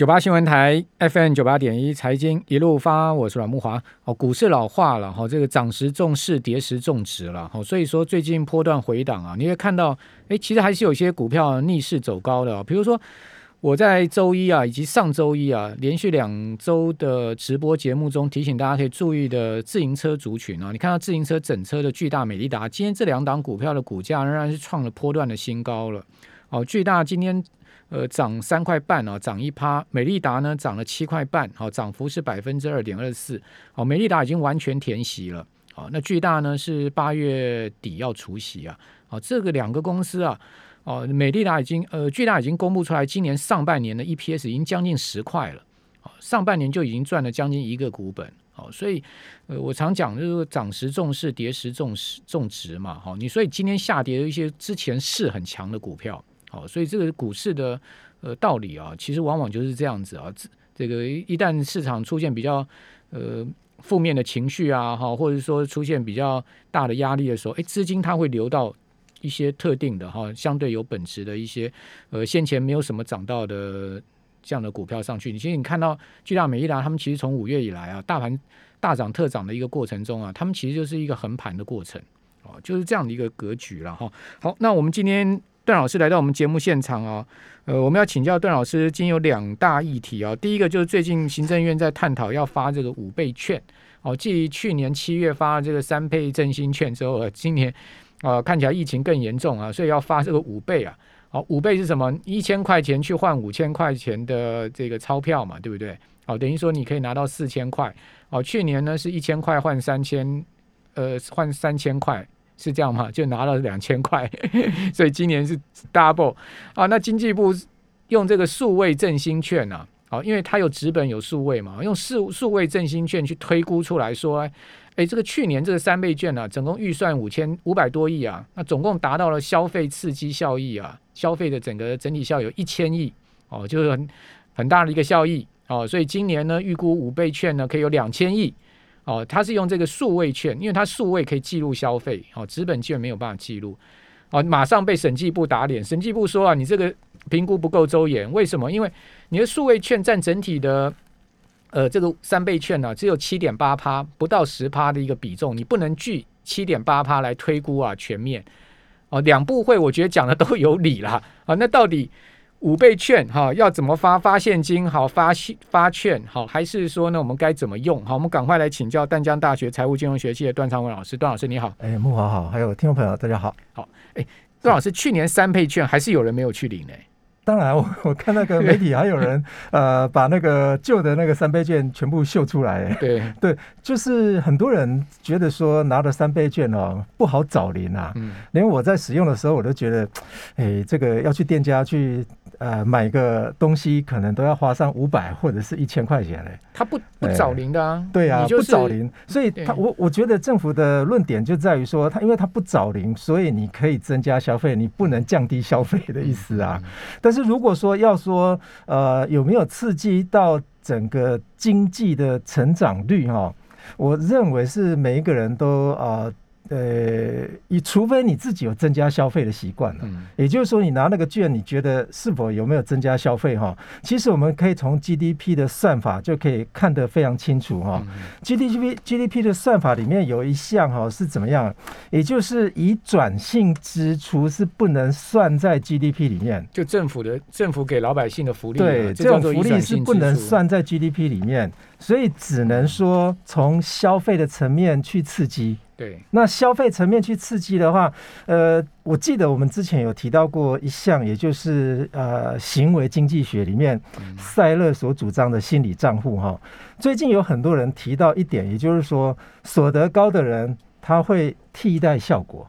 九八新闻台 FM 九八点一财经一路发，我是阮木华。哦，股市老化了哈，这个涨时重视，跌时重值了哈，所以说最近波段回档啊，你会看到，哎，其实还是有些股票逆势走高的，比如说我在周一啊，以及上周一啊，连续两周的直播节目中提醒大家可以注意的自行车族群啊，你看到自行车整车的巨大、美利达，今天这两档股票的股价仍然是创了波段的新高了。哦，巨大今天。呃，涨三块半啊，涨一趴。美利达呢，涨了七块半，好，涨幅是百分之二点二四。好，美利达已经完全填息了。好，那巨大呢是八月底要除息啊。好，这个两个公司啊，哦，美利达已经呃，巨大已经公布出来，今年上半年的 EPS 已经将近十块了。好，上半年就已经赚了将近一个股本。好，所以呃，我常讲就是涨时重视，跌时重视重值嘛。好，你所以今天下跌的一些之前是很强的股票。好，所以这个股市的呃道理啊，其实往往就是这样子啊。这这个一旦市场出现比较呃负面的情绪啊，哈，或者说出现比较大的压力的时候，哎，资金它会流到一些特定的哈，相对有本质的一些呃先前没有什么涨到的这样的股票上去。你其实你看到巨大美利达他们其实从五月以来啊，大盘大涨特涨的一个过程中啊，他们其实就是一个横盘的过程哦，就是这样的一个格局了哈。好，那我们今天。段老师来到我们节目现场啊，呃，我们要请教段老师，今有两大议题啊。第一个就是最近行政院在探讨要发这个五倍券，哦，继去年七月发这个三倍振兴券之后，今年啊看起来疫情更严重啊，所以要发这个五倍啊。好，五倍是什么？一千块钱去换五千块钱的这个钞票嘛，对不对？好，等于说你可以拿到四千块。哦，去年呢是一千块换三千，呃，换三千块。是这样吗？就拿了两千块，所以今年是 double 啊。那经济部用这个数位振兴券呢？好，因为它有纸本有数位嘛，用数数位振兴券去推估出来说，哎，这个去年这个三倍券呢，总共预算五千五百多亿啊，那总共达到了消费刺激效益啊，消费的整个整体效有一千亿哦，就是很很大的一个效益哦。所以今年呢，预估五倍券呢可以有两千亿。哦，它是用这个数位券，因为它数位可以记录消费，哦，纸本券没有办法记录，哦，马上被审计部打脸，审计部说啊，你这个评估不够周延，为什么？因为你的数位券占整体的，呃，这个三倍券呢，只有七点八趴，不到十趴的一个比重，你不能据七点八趴来推估啊，全面，哦，两部会我觉得讲的都有理啦，啊，那到底？五倍券哈，要怎么发？发现金好，发发券好，还是说呢？我们该怎么用？好，我们赶快来请教淡江大学财务金融学系的段昌文老师。段老师你好，哎，木华好，还有听众朋友大家好，好，哎，段老师，去年三倍券还是有人没有去领呢？当然，我我看那个媒体还有人呃，把那个旧的那个三倍券全部秀出来。对 对，就是很多人觉得说拿了三倍券哦不好找零啊。嗯，连我在使用的时候，我都觉得，哎，这个要去店家去。呃，买个东西可能都要花上五百或者是一千块钱嘞。他不不找零的啊，对啊，不找零，所以他我我觉得政府的论点就在于说，他因为他不找零，所以你可以增加消费，你不能降低消费的意思啊。但但是如果说要说呃有没有刺激到整个经济的成长率哈，我认为是每一个人都啊。呃，你除非你自己有增加消费的习惯了，也就是说，你拿那个券，你觉得是否有没有增加消费哈？其实我们可以从 GDP 的算法就可以看得非常清楚哈。GDP GDP 的算法里面有一项哈是怎么样？也就是以转性支出是不能算在 GDP 里面，就政府的政府给老百姓的福利，对这种福利是不能算在 GDP 里面，所以只能说从消费的层面去刺激。对，那消费层面去刺激的话，呃，我记得我们之前有提到过一项，也就是呃行为经济学里面塞勒所主张的心理账户哈。最近有很多人提到一点，也就是说所得高的人他会替代效果，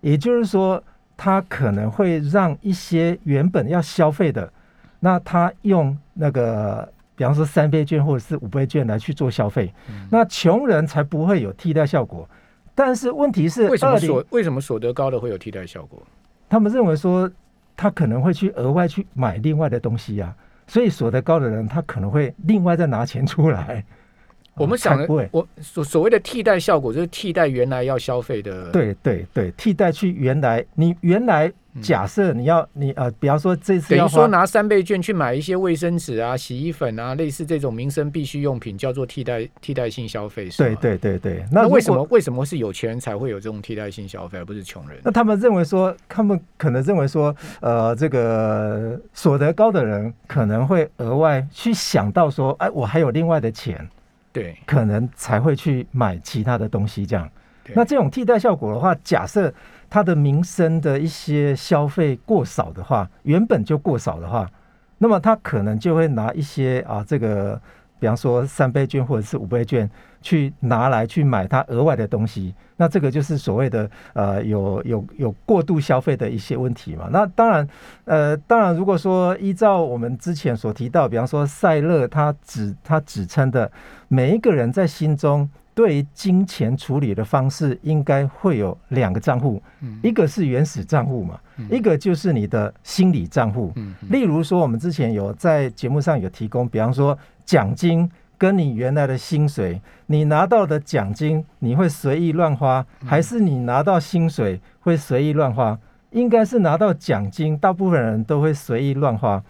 也就是说他可能会让一些原本要消费的，那他用那个比方说三倍券或者是五倍券来去做消费，那穷人才不会有替代效果。但是问题是，为什么所为什么所得高的会有替代效果？他们认为说，他可能会去额外去买另外的东西呀，所以所得高的人他可能会另外再拿钱出来。我们想的，我所所谓的替代效果就是替代原来要消费的。对对对，替代去原来你原来假设你要你呃，比方说这次等于说拿三倍券去买一些卫生纸啊、洗衣粉啊，类似这种民生必需用品，叫做替代替代性消费。对对对对。那为什么为什么是有钱人才会有这种替代性消费，而不是穷人？那他们认为说，他们可能认为说，呃，这个所得高的人可能会额外去想到说，哎，我还有另外的钱，对，可能才会去买其他的东西这样。那这种替代效果的话，假设他的民生的一些消费过少的话，原本就过少的话，那么他可能就会拿一些啊，这个比方说三倍券或者是五倍券去拿来去买他额外的东西。那这个就是所谓的呃有有有过度消费的一些问题嘛。那当然呃当然，如果说依照我们之前所提到，比方说赛勒他指他指称的每一个人在心中。对于金钱处理的方式，应该会有两个账户，一个是原始账户嘛，一个就是你的心理账户。例如说，我们之前有在节目上有提供，比方说奖金跟你原来的薪水，你拿到的奖金你会随意乱花，还是你拿到薪水会随意乱花？应该是拿到奖金，大部分人都会随意乱花。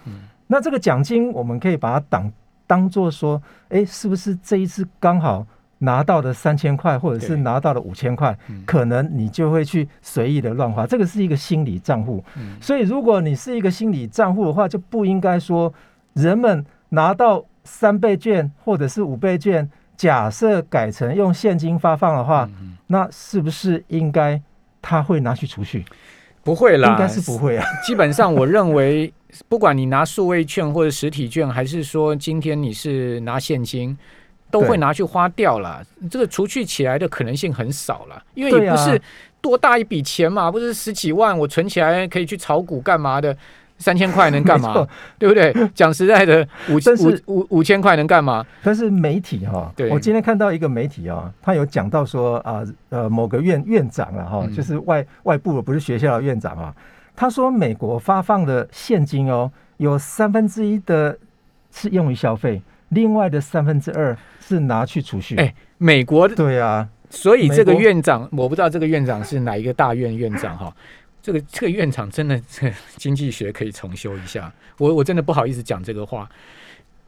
那这个奖金，我们可以把它当当做说，哎，是不是这一次刚好？拿到的三千块，或者是拿到的五千块，可能你就会去随意的乱花。这个是一个心理账户，所以如果你是一个心理账户的话，就不应该说人们拿到三倍券或者是五倍券，假设改成用现金发放的话，那是不是应该他会拿去储蓄？不会啦，应该是不会啊。基本上，我认为不管你拿数位券或者实体券，还是说今天你是拿现金。都会拿去花掉了，这个除去起来的可能性很少了，因为也不是多大一笔钱嘛，不是十几万我存起来可以去炒股干嘛的，三千块能干嘛？对不对？讲实在的，五五五五千块能干嘛？但是媒体哈，我今天看到一个媒体啊，他有讲到说啊，呃，某个院院长了哈，就是外外部的，不是学校的院长啊，他说美国发放的现金哦，有三分之一的是用于消费。另外的三分之二是拿去储蓄。哎，美国的对啊，所以这个院长，我不知道这个院长是哪一个大院院长哈。这个这个院长真的，这经济学可以重修一下。我我真的不好意思讲这个话。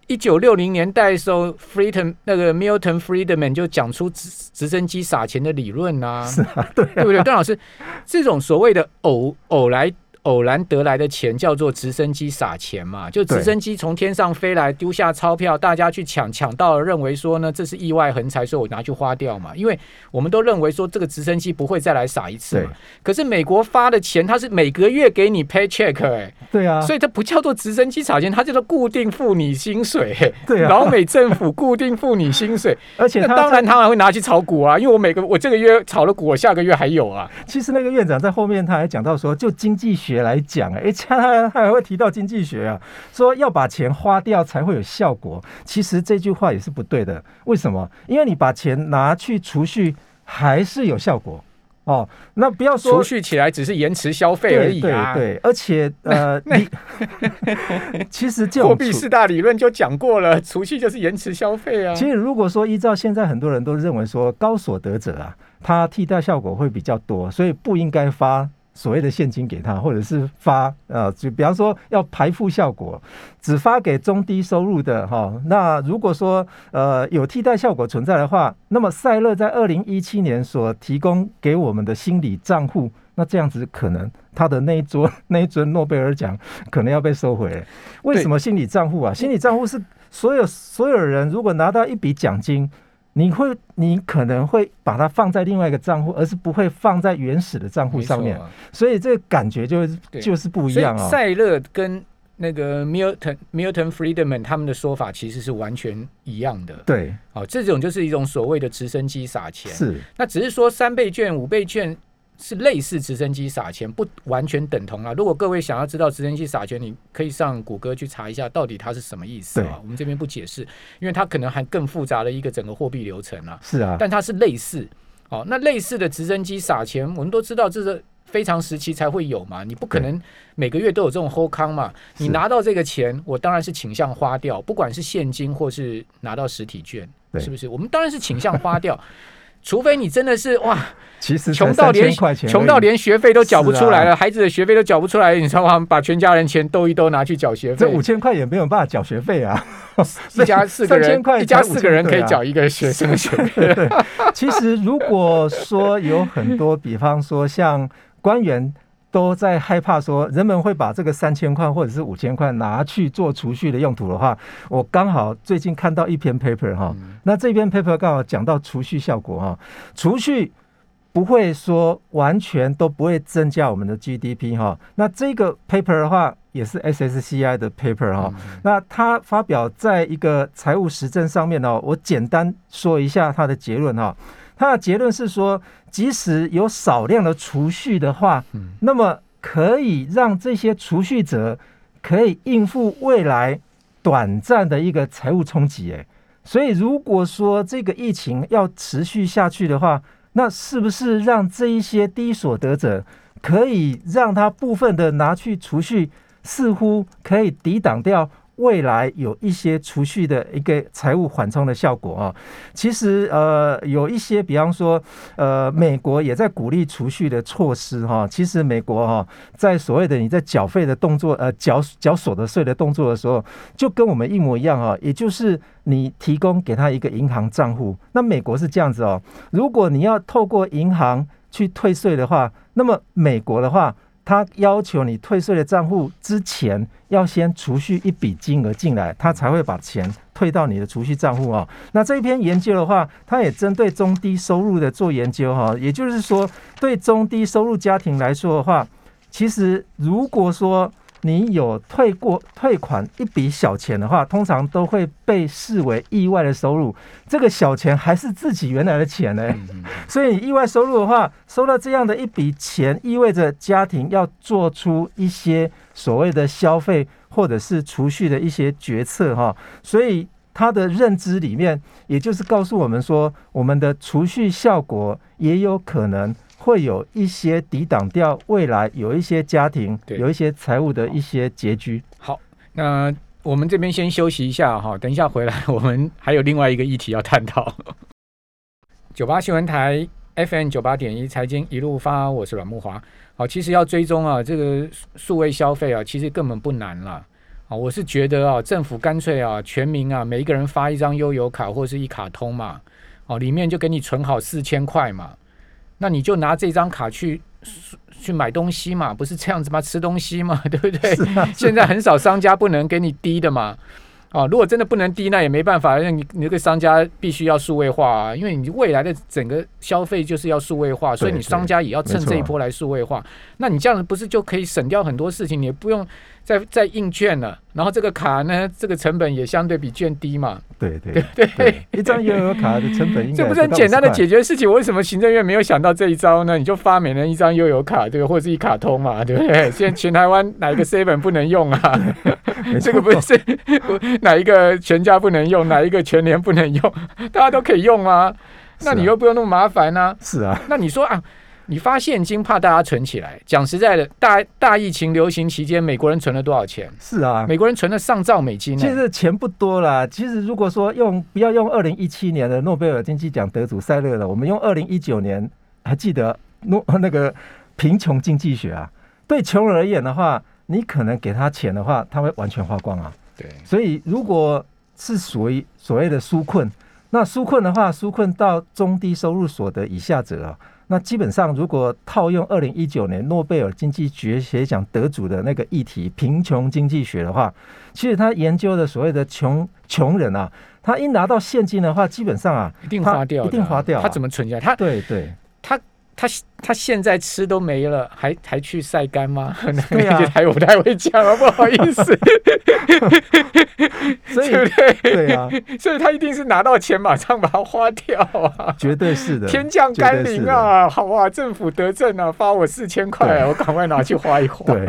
一九六零年代的时候，Friedman 那个 Milton Friedman 就讲出直直升机撒钱的理论呐，是啊，对对不对？段老师，这种所谓的偶偶来。偶然得来的钱叫做直升机撒钱嘛？就直升机从天上飞来，丢下钞票，大家去抢，抢到了，认为说呢，这是意外横财，所以我拿去花掉嘛。因为我们都认为说这个直升机不会再来撒一次嘛。可是美国发的钱，它是每个月给你 paycheck 哎。对啊。所以它不叫做直升机撒钱，它叫做固定付你薪水。对啊。老美政府固定付你薪水，而且当然他还会拿去炒股啊，因为我每个我这个月炒了股，我下个月还有啊。其实那个院长在后面他还讲到说，就经济学来讲，哎。他他还会提到经济学啊，说要把钱花掉才会有效果。其实这句话也是不对的。为什么？因为你把钱拿去储蓄还是有效果哦。那不要说储蓄起来只是延迟消费而已啊。对，而且呃，你 其实货币四大理论就讲过了，储蓄就是延迟消费啊。其实如果说依照现在很多人都认为说高所得者啊，他替代效果会比较多，所以不应该发。所谓的现金给他，或者是发呃，就比方说要排付效果，只发给中低收入的哈。那如果说呃有替代效果存在的话，那么赛勒在二零一七年所提供给我们的心理账户，那这样子可能他的那一桌 那一尊诺贝尔奖可能要被收回。为什么心理账户啊？心理账户是所有所有人如果拿到一笔奖金。你会，你可能会把它放在另外一个账户，而是不会放在原始的账户上面，所以这个感觉就就是不一样啊。塞勒跟那个 Milton Milton Friedman 他们的说法其实是完全一样的。对，哦，这种就是一种所谓的直升机撒钱。是，那只是说三倍券、五倍券。是类似直升机撒钱，不完全等同啊。如果各位想要知道直升机撒钱，你可以上谷歌去查一下，到底它是什么意思啊？我们这边不解释，因为它可能还更复杂的一个整个货币流程啊。是啊，但它是类似哦。那类似的直升机撒钱，我们都知道这是非常时期才会有嘛。你不可能每个月都有这种后康嘛。你拿到这个钱，我当然是倾向花掉，不管是现金或是拿到实体券，是不是？我们当然是倾向花掉。除非你真的是哇，其实穷到连穷到连学费都缴不出来了，孩子的学费都缴不出来，你知道吗？把全家人钱兜一兜拿去缴学费，这五千块也没有办法缴学费啊！一家 四个人，一家四个人可以缴一个学 生的学费。其实如果说有很多，比方说像官员。都在害怕说人们会把这个三千块或者是五千块拿去做储蓄的用途的话，我刚好最近看到一篇 paper 哈，那这篇 paper 刚好讲到储蓄效果哈，储蓄不会说完全都不会增加我们的 GDP 哈，那这个 paper 的话也是 SSCI 的 paper 哈，那它发表在一个财务实证上面哦，我简单说一下它的结论哈。他的结论是说，即使有少量的储蓄的话，那么可以让这些储蓄者可以应付未来短暂的一个财务冲击。哎，所以如果说这个疫情要持续下去的话，那是不是让这一些低所得者可以让他部分的拿去储蓄，似乎可以抵挡掉？未来有一些储蓄的一个财务缓冲的效果啊，其实呃有一些，比方说呃美国也在鼓励储蓄的措施哈。其实美国哈在所谓的你在缴费的动作呃缴缴所得税的动作的时候，就跟我们一模一样啊，也就是你提供给他一个银行账户。那美国是这样子哦，如果你要透过银行去退税的话，那么美国的话。他要求你退税的账户之前要先储蓄一笔金额进来，他才会把钱退到你的储蓄账户啊。那这一篇研究的话，它也针对中低收入的做研究哈，也就是说，对中低收入家庭来说的话，其实如果说。你有退过退款一笔小钱的话，通常都会被视为意外的收入。这个小钱还是自己原来的钱呢，所以意外收入的话，收到这样的一笔钱，意味着家庭要做出一些所谓的消费或者是储蓄的一些决策哈。所以他的认知里面，也就是告诉我们说，我们的储蓄效果也有可能。会有一些抵挡掉未来有一些家庭有一些财务的一些拮据。好，那我们这边先休息一下哈，等一下回来我们还有另外一个议题要探讨。九八新闻台 FM 九八点一财经一路发，我是阮木华。好，其实要追踪啊，这个数位消费啊，其实根本不难了啊。我是觉得啊，政府干脆啊，全民啊，每一个人发一张悠游卡或是一卡通嘛，哦，里面就给你存好四千块嘛。那你就拿这张卡去去买东西嘛，不是这样子吗？吃东西嘛，对不对？现在很少商家不能给你低的嘛。啊，如果真的不能低，那也没办法，那你你那个商家必须要数位化啊，因为你未来的整个消费就是要数位化，所以你商家也要趁这一波来数位化。那你这样子不是就可以省掉很多事情？你也不用再再印券了。然后这个卡呢，这个成本也相对比券低嘛。对对对对，一张悠游卡的成本应该 这不是很简单的解决事情？为什么行政院没有想到这一招呢？你就发每人一张悠游卡，对，或者是一卡通嘛，对不对？现在全台湾哪一个 seven 不能用啊？这个不是哪一个全家不能用，哪一个全年不能用？大家都可以用啊。那你又不用那么麻烦呢？是啊。那你说啊？你发现金怕大家存起来，讲实在的，大大疫情流行期间，美国人存了多少钱？是啊，美国人存了上兆美金。其实钱不多啦。其实如果说用不要用二零一七年的诺贝尔经济奖得主塞勒了，我们用二零一九年，还记得诺 那个贫穷经济学啊？对穷人而言的话，你可能给他钱的话，他会完全花光啊。对，所以如果是属于所谓的纾困，那纾困的话，纾困到中低收入所得以下者啊。那基本上，如果套用二零一九年诺贝尔经济学奖得主的那个议题——贫穷经济学的话，其实他研究的所谓的穷穷人啊，他一拿到现金的话，基本上啊，一定花掉，一定花掉。他怎么存下来？他对对，他。他他现在吃都没了，还还去晒干吗？对啊，还我不太会讲啊，不好意思。所以对对啊，所以他一定是拿到钱马上把它花掉啊，绝对是的，天降甘霖啊，好啊，政府得政啊，发我四千块，我赶快拿去花一花。对，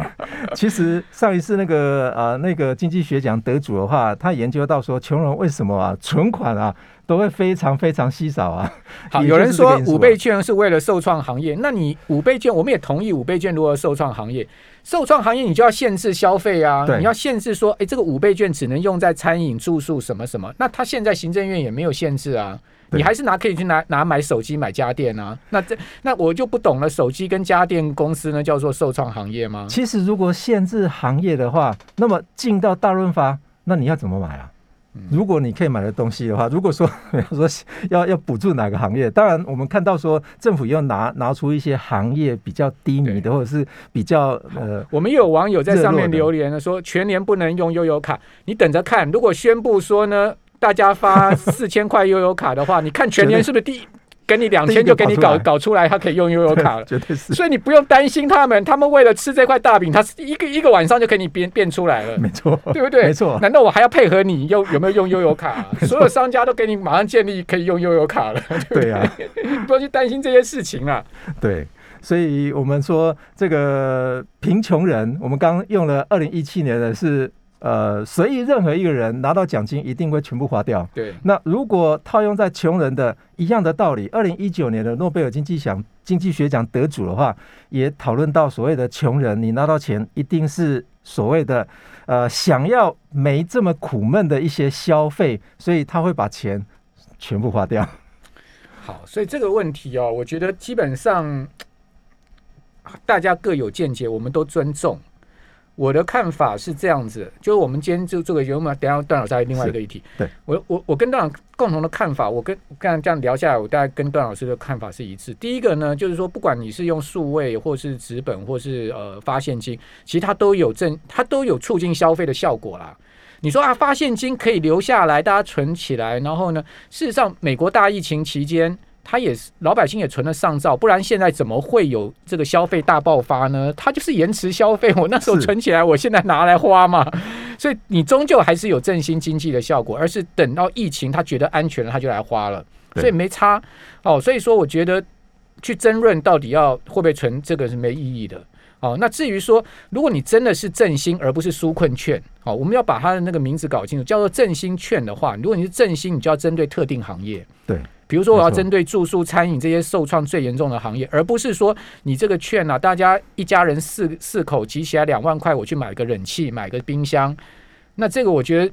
其实上一次那个啊那个经济学奖得主的话，他研究到说，穷人为什么啊存款啊？都会非常非常稀少啊。好，有人说五倍券是为了受创行业，那你五倍券我们也同意五倍券如何受创行业？受创行业你就要限制消费啊，你要限制说，哎，这个五倍券只能用在餐饮、住宿什么什么。那他现在行政院也没有限制啊。你还是拿可以去拿拿买手机买家电啊？那这那我就不懂了。手机跟家电公司呢，叫做受创行业吗？其实如果限制行业的话，那么进到大润发，那你要怎么买啊？如果你可以买的东西的话，如果说 比方说 要要补助哪个行业，当然我们看到说政府要拿拿出一些行业比较低迷的，或者是比较呃，我们又有网友在上面留言了，说全年不能用悠游卡，你等着看。如果宣布说呢？大家发 四千块悠游卡的话，你看全年是不是第给你两天就给你搞搞出来，他可以用悠游卡了，绝对是。所以你不用担心他们，他们为了吃这块大饼，他是一个一个晚上就给你变变出来了，没错，对不对？没错。难道我还要配合你用有没有用悠游卡？所有商家都给你马上建立可以用悠游卡了，对呀，不用去担心这些事情了。对，所以我们说这个贫穷人，我们刚用了二零一七年的是。呃，随意任何一个人拿到奖金，一定会全部花掉。对，那如果套用在穷人的一样的道理，二零一九年的诺贝尔经济奖经济学奖得主的话，也讨论到所谓的穷人，你拿到钱一定是所谓的呃想要没这么苦闷的一些消费，所以他会把钱全部花掉。好，所以这个问题哦，我觉得基本上大家各有见解，我们都尊重。我的看法是这样子，就是我们今天就做个节目，等下段老师还有另外一个议题。对我，我我跟段老共同的看法，我跟刚才这样聊下来，我大概跟段老师的看法是一致。第一个呢，就是说，不管你是用数位或是纸本，或是呃发现金，其实它都有正，它都有促进消费的效果啦。你说啊，发现金可以留下来，大家存起来，然后呢，事实上，美国大疫情期间。他也是老百姓也存了上兆，不然现在怎么会有这个消费大爆发呢？他就是延迟消费，我那时候存起来，我现在拿来花嘛。所以你终究还是有振兴经济的效果，而是等到疫情他觉得安全了，他就来花了，所以没差哦。所以说，我觉得去争论到底要会不会存，这个是没意义的哦。那至于说，如果你真的是振兴而不是纾困券，哦，我们要把它的那个名字搞清楚，叫做振兴券的话，如果你是振兴，你就要针对特定行业，对。比如说，我要针对住宿、餐饮这些受创最严重的行业，而不是说你这个券啊，大家一家人四四口集起来两万块，我去买个冷气、买个冰箱，那这个我觉得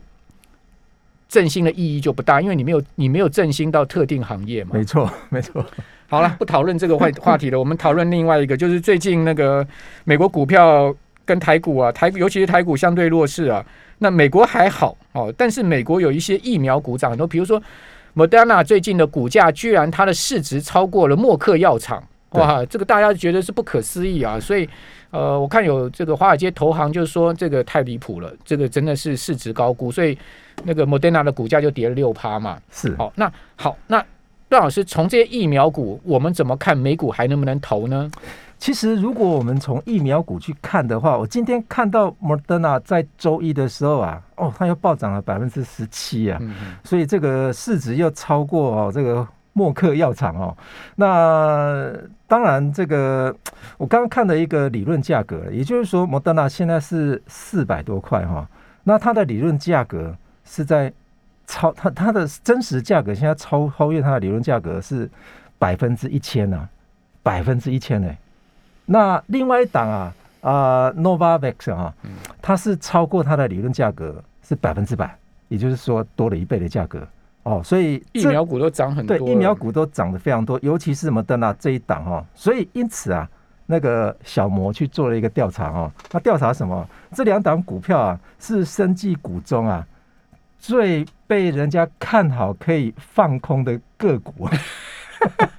振兴的意义就不大，因为你没有你没有振兴到特定行业嘛。没错，没错。好了，不讨论这个话话题了，我们讨论另外一个，就是最近那个美国股票跟台股啊，台尤其是台股相对弱势啊。那美国还好哦，但是美国有一些疫苗股涨很多，比如说。Moderna 最近的股价居然它的市值超过了默克药厂，哇，这个大家觉得是不可思议啊！所以，呃，我看有这个华尔街投行就是说这个太离谱了，这个真的是市值高估，所以那个 Moderna 的股价就跌了六趴嘛。是，好，那好，那段老师从这些疫苗股，我们怎么看美股还能不能投呢？其实，如果我们从疫苗股去看的话，我今天看到 Moderna 在周一的时候啊，哦，它又暴涨了百分之十七啊，所以这个市值又超过哦这个默克药厂哦。那当然，这个我刚刚看了一个理论价格，也就是说，Moderna 现在是四百多块哈，那它的理论价格是在超它它的真实价格现在超超越它的理论价格是百分之一千呢，百分之一千呢。那另外一档啊啊，Novavax 啊，它是超过它的理论价格是百分之百，也就是说多了一倍的价格哦，所以疫苗股都涨很多，对，疫苗股都涨得非常多，尤其是什么的呢？这一档哦，所以因此啊，那个小摩去做了一个调查哦，他调查什么？这两档股票啊，是生技股中啊最被人家看好可以放空的个股。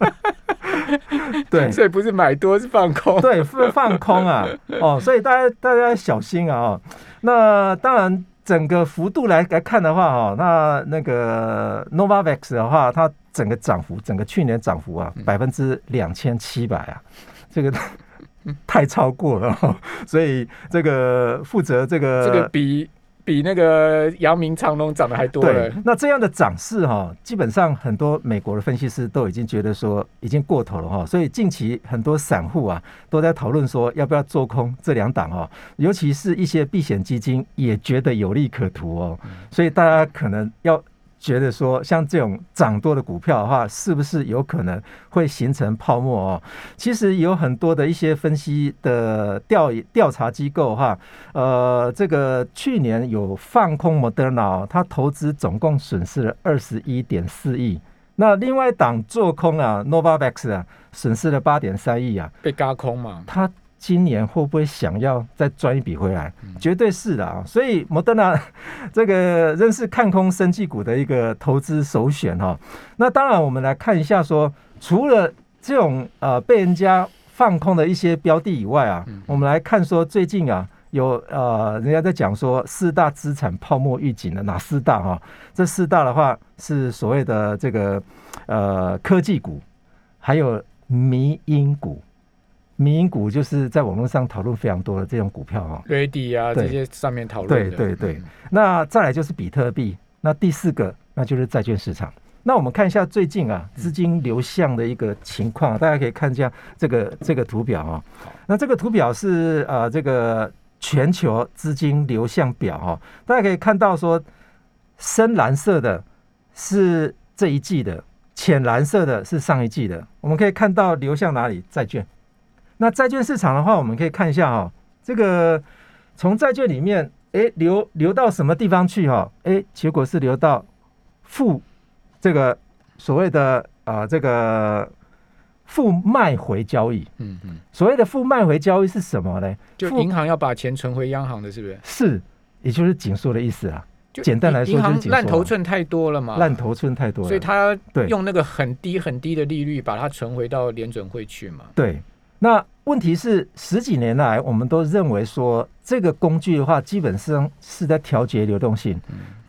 对，所以不是买多是放空，对，是放空啊。哦，所以大家大家要小心啊。哦，那当然，整个幅度来来看的话，哦，那那个 Novavax 的话，它整个涨幅，整个去年涨幅啊，百分之两千七百啊，这个 太超过了。所以这个负责这个这个比。比那个阳明长隆涨得还多了。那这样的涨势哈，基本上很多美国的分析师都已经觉得说已经过头了哈。所以近期很多散户啊都在讨论说要不要做空这两档哈，尤其是一些避险基金也觉得有利可图哦。所以大家可能要觉得说，像这种涨多的股票的话，是不是有可能会形成泡沫哦？其实有很多的一些分析的调调查机构哈，呃，这个去年有放空 Moderna，它投资总共损失了二十一点四亿。那另外一档做空啊，Novavax 啊，损失了八点三亿啊，被嘎空嘛？它。今年会不会想要再赚一笔回来？绝对是的啊！所以摩登纳 这个仍是看空生技股的一个投资首选哈。那当然，我们来看一下说，除了这种呃被人家放空的一些标的以外啊，我们来看说最近啊有呃人家在讲说四大资产泡沫预警的哪四大哈？这四大的话是所谓的这个呃科技股，还有迷因股。民营股就是在网络上讨论非常多的这种股票哈，Ready 啊这些上面讨论对对对。那再来就是比特币，那第四个那就是债券市场。那我们看一下最近啊资金流向的一个情况，大家可以看一下这个这个图表啊。那这个图表是呃这个全球资金流向表哈，大家可以看到说深蓝色的是这一季的，浅蓝色的是上一季的。我们可以看到流向哪里？债券。那债券市场的话，我们可以看一下哈，这个从债券里面，哎，流流到什么地方去哈？哎，结果是流到负这个所谓的啊这个负卖回交易。嗯嗯。所谓的负卖回交易是什么呢？就银行要把钱存回央行的，是不是？是，也就是紧缩的意思啊。简单来说，银行烂头寸太多了嘛，烂头寸太多了，所以他用那个很低很低的利率把它存回到联准会去嘛。对。那问题是十几年来，我们都认为说这个工具的话，基本上是在调节流动性。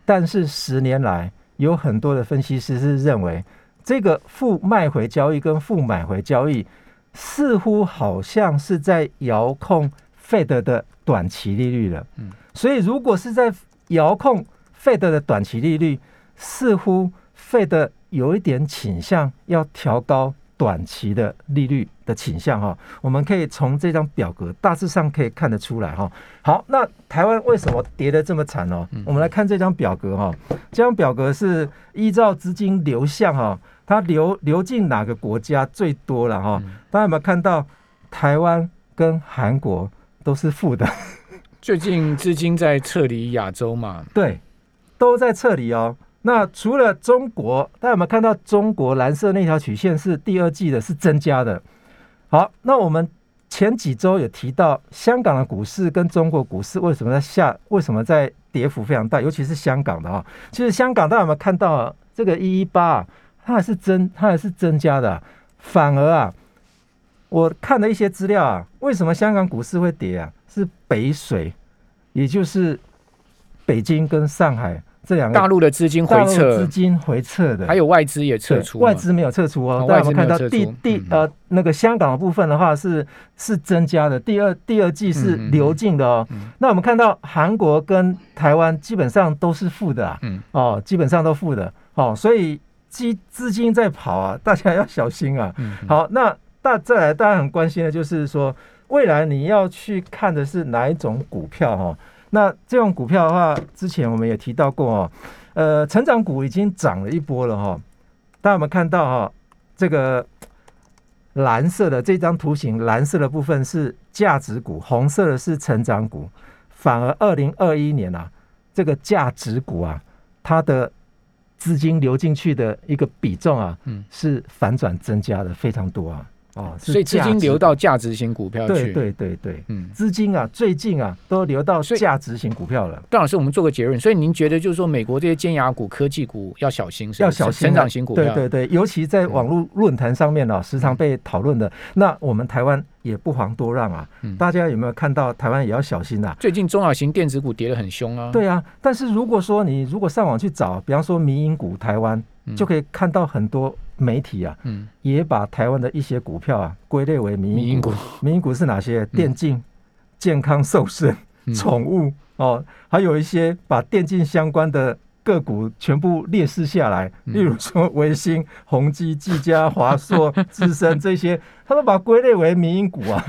但是十年来，有很多的分析师是认为，这个负卖回交易跟负买回交易，似乎好像是在遥控 Fed 的短期利率了。嗯，所以如果是在遥控 Fed 的短期利率，似乎 Fed 有一点倾向要调高。短期的利率的倾向哈，我们可以从这张表格大致上可以看得出来哈。好，那台湾为什么跌得这么惨哦？我们来看这张表格哈。这张表格是依照资金流向哈，它流流进哪个国家最多了哈？大家有没有看到台湾跟韩国都是负的？最近资金在撤离亚洲嘛？对，都在撤离哦。那除了中国，大家有没有看到中国蓝色那条曲线是第二季的，是增加的？好，那我们前几周有提到，香港的股市跟中国股市为什么在下？为什么在跌幅非常大？尤其是香港的啊，其实香港大家有没有看到这个一一八，它还是增，它还是增加的。反而啊，我看了一些资料啊，为什么香港股市会跌啊？是北水，也就是北京跟上海。这两个大陆的资金回撤，资金回撤的，还有外资也撤出，外资没有撤出哦。大家看到第第呃那个香港的部分的话是是增加的，第二第二季是流进的哦。那我们看到韩国跟台湾基本上都是负的啊，哦，基本上都负的。哦，所以资资金在跑啊，大家要小心啊。好，那大再来大家很关心的就是说，未来你要去看的是哪一种股票哈？那这种股票的话，之前我们也提到过哦，呃，成长股已经涨了一波了哈。大家有没有看到哈？这个蓝色的这张图形，蓝色的部分是价值股，红色的是成长股。反而二零二一年啊，这个价值股啊，它的资金流进去的一个比重啊，嗯，是反转增加的非常多啊。哦，所以资金流到价值型股票去，对对对对，嗯，资金啊，最近啊都流到价值型股票了。段老师，我们做个结论，所以您觉得就是说，美国这些尖牙股、科技股要小心，要小心成长型股票，对对对，尤其在网络论坛上面呢，时常被讨论的。那我们台湾也不遑多让啊，大家有没有看到台湾也要小心啊？最近中小型电子股跌得很凶啊。对啊，但是如果说你如果上网去找，比方说民营股台湾。就可以看到很多媒体啊，嗯，也把台湾的一些股票啊归类为民营股。民营股。是哪些？电竞、健康、瘦身、宠物哦，还有一些把电竞相关的个股全部列示下来，例如说维新、宏基、技嘉、华硕、资深这些，他都把它归类为民营股啊。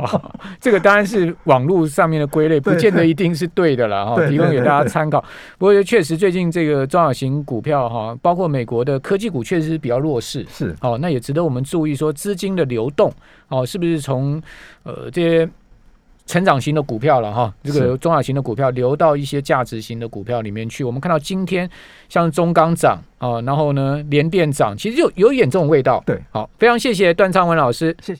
这个当然是网络上面的归类，不见得一定是对的了哈。提供给大家参考。不过确实最近这个中小型股票哈，包括美国的科技股，确实是比较弱势。是哦，那也值得我们注意说资金的流动哦，是不是从呃这些。成长型的股票了哈，这个中小型的股票流到一些价值型的股票里面去。我们看到今天像中钢涨啊，然后呢联电涨，其实就有一点这种味道。对，好，非常谢谢段昌文老师，谢谢。